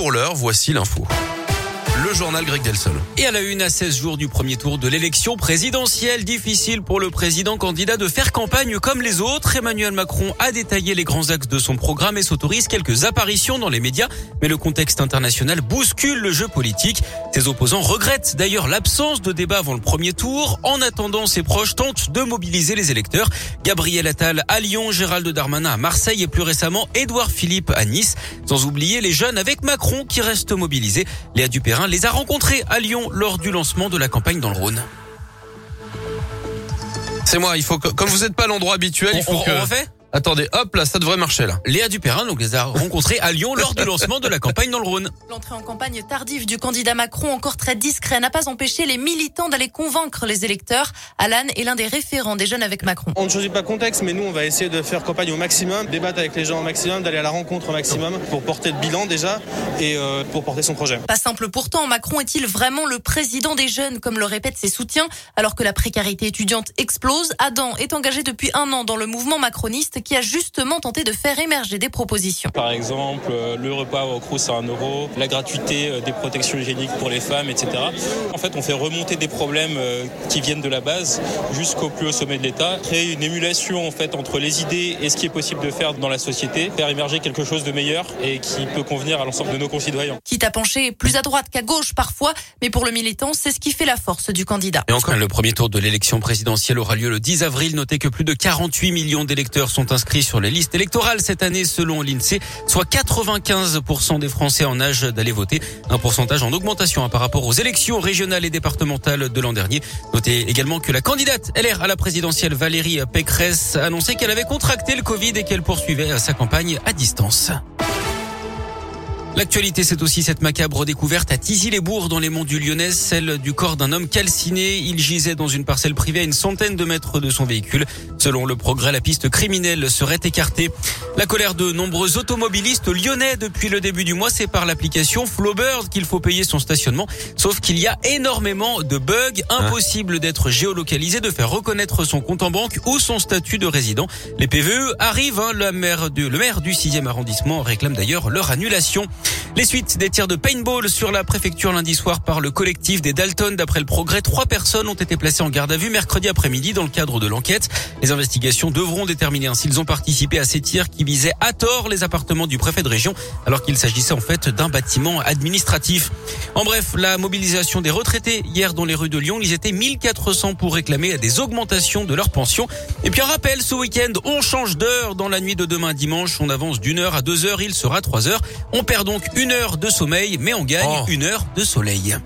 pour l'heure, voici l'info le journal Greg Delsol. Et à la une, à 16 jours du premier tour de l'élection présidentielle, difficile pour le président candidat de faire campagne comme les autres. Emmanuel Macron a détaillé les grands axes de son programme et s'autorise quelques apparitions dans les médias. Mais le contexte international bouscule le jeu politique. Ses opposants regrettent d'ailleurs l'absence de débat avant le premier tour. En attendant, ses proches tentent de mobiliser les électeurs. Gabriel Attal à Lyon, Gérald Darmanin à Marseille et plus récemment Édouard Philippe à Nice. Sans oublier les jeunes avec Macron qui restent mobilisés. Léa Dupérin les a rencontrés à Lyon lors du lancement de la campagne dans le Rhône. C'est moi, il faut que, comme vous n'êtes pas à l'endroit habituel, il faut que... On refait? Attendez, hop, là, ça devrait marcher, là. Léa Dupérin, donc, les a rencontrés à Lyon lors du lancement de la campagne dans le Rhône. L'entrée en campagne tardive du candidat Macron, encore très discret, n'a pas empêché les militants d'aller convaincre les électeurs. Alan est l'un des référents des jeunes avec Macron. On ne choisit pas le contexte, mais nous, on va essayer de faire campagne au maximum, débattre avec les gens au maximum, d'aller à la rencontre au maximum pour porter le bilan déjà et euh, pour porter son projet. Pas simple pourtant, Macron est-il vraiment le président des jeunes, comme le répètent ses soutiens, alors que la précarité étudiante explose Adam est engagé depuis un an dans le mouvement macroniste qui a justement tenter de faire émerger des propositions. Par exemple, euh, le repas au Crous à 1 euro, la gratuité euh, des protections hygiéniques pour les femmes, etc. En fait, on fait remonter des problèmes euh, qui viennent de la base jusqu'au plus haut sommet de l'État, créer une émulation en fait entre les idées et ce qui est possible de faire dans la société, faire émerger quelque chose de meilleur et qui peut convenir à l'ensemble de nos concitoyens. Quitte à pencher plus à droite qu'à gauche parfois, mais pour le militant, c'est ce qui fait la force du candidat. Et encore, le premier tour de l'élection présidentielle aura lieu le 10 avril. Notez que plus de 48 millions d'électeurs sont inscrits sur les listes électorale cette année selon l'INSEE, soit 95% des Français en âge d'aller voter, un pourcentage en augmentation hein, par rapport aux élections régionales et départementales de l'an dernier. Notez également que la candidate LR à la présidentielle Valérie Pécresse a annoncé qu'elle avait contracté le Covid et qu'elle poursuivait sa campagne à distance. L'actualité, c'est aussi cette macabre découverte à Tizy-les-Bourgs dans les monts du Lyonnais, celle du corps d'un homme calciné. Il gisait dans une parcelle privée à une centaine de mètres de son véhicule. Selon le progrès, la piste criminelle serait écartée. La colère de nombreux automobilistes lyonnais depuis le début du mois, c'est par l'application Flowbird qu'il faut payer son stationnement. Sauf qu'il y a énormément de bugs, impossible d'être géolocalisé, de faire reconnaître son compte en banque ou son statut de résident. Les PVE arrivent, hein, le maire du, le maire du 6e arrondissement réclame d'ailleurs leur annulation. Les suites des tirs de paintball sur la préfecture lundi soir par le collectif des Dalton. D'après le progrès, trois personnes ont été placées en garde à vue mercredi après-midi dans le cadre de l'enquête. Les investigations devront déterminer s'ils ont participé à ces tirs qui visaient à tort les appartements du préfet de région alors qu'il s'agissait en fait d'un bâtiment administratif. En bref, la mobilisation des retraités hier dans les rues de Lyon, ils étaient 1400 pour réclamer des augmentations de leur pension. Et puis un rappel, ce week-end, on change d'heure dans la nuit de demain dimanche. On avance d'une heure à deux heures, il sera trois heures. On perd donc une heure de sommeil, mais on gagne Oh. une heure de soleil.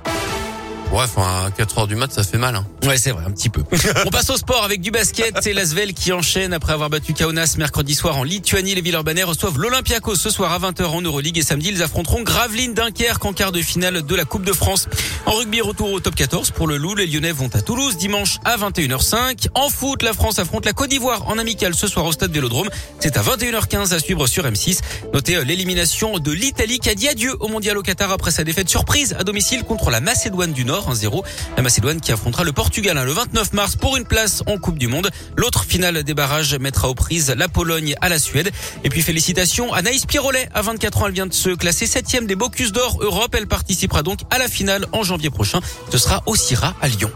Ouais, enfin, à 4 heures du mat, ça fait mal. Hein. Ouais, c'est vrai, un petit peu. On passe au sport avec du basket. C'est Lasvel qui enchaîne après avoir battu Kaunas mercredi soir en Lituanie. Les Villeurbanais reçoivent l'Olympiakos ce soir à 20h en Euroleague et samedi, ils affronteront Gravelines Dunkerque en quart de finale de la Coupe de France. En rugby, retour au top 14 pour le Loup. Les Lyonnais vont à Toulouse dimanche à 21h05. En foot, la France affronte la Côte d'Ivoire en amical ce soir au stade Vélodrome. C'est à 21h15 à suivre sur M6. Notez euh, l'élimination de l'Italie qui a dit adieu au mondial au Qatar après sa défaite surprise à domicile contre la Macédoine du Nord 1-0. La Macédoine qui affrontera le Portugal hein, le 29 mars pour une place en Coupe du Monde. L'autre finale des barrages mettra aux prises la Pologne à la Suède. Et puis félicitations à Naïs Pirolet. À 24 ans, elle vient de se classer septième des Bocuse d'Or Europe. Elle participera donc à la finale en janvier prochain. Ce sera au Syrah à Lyon.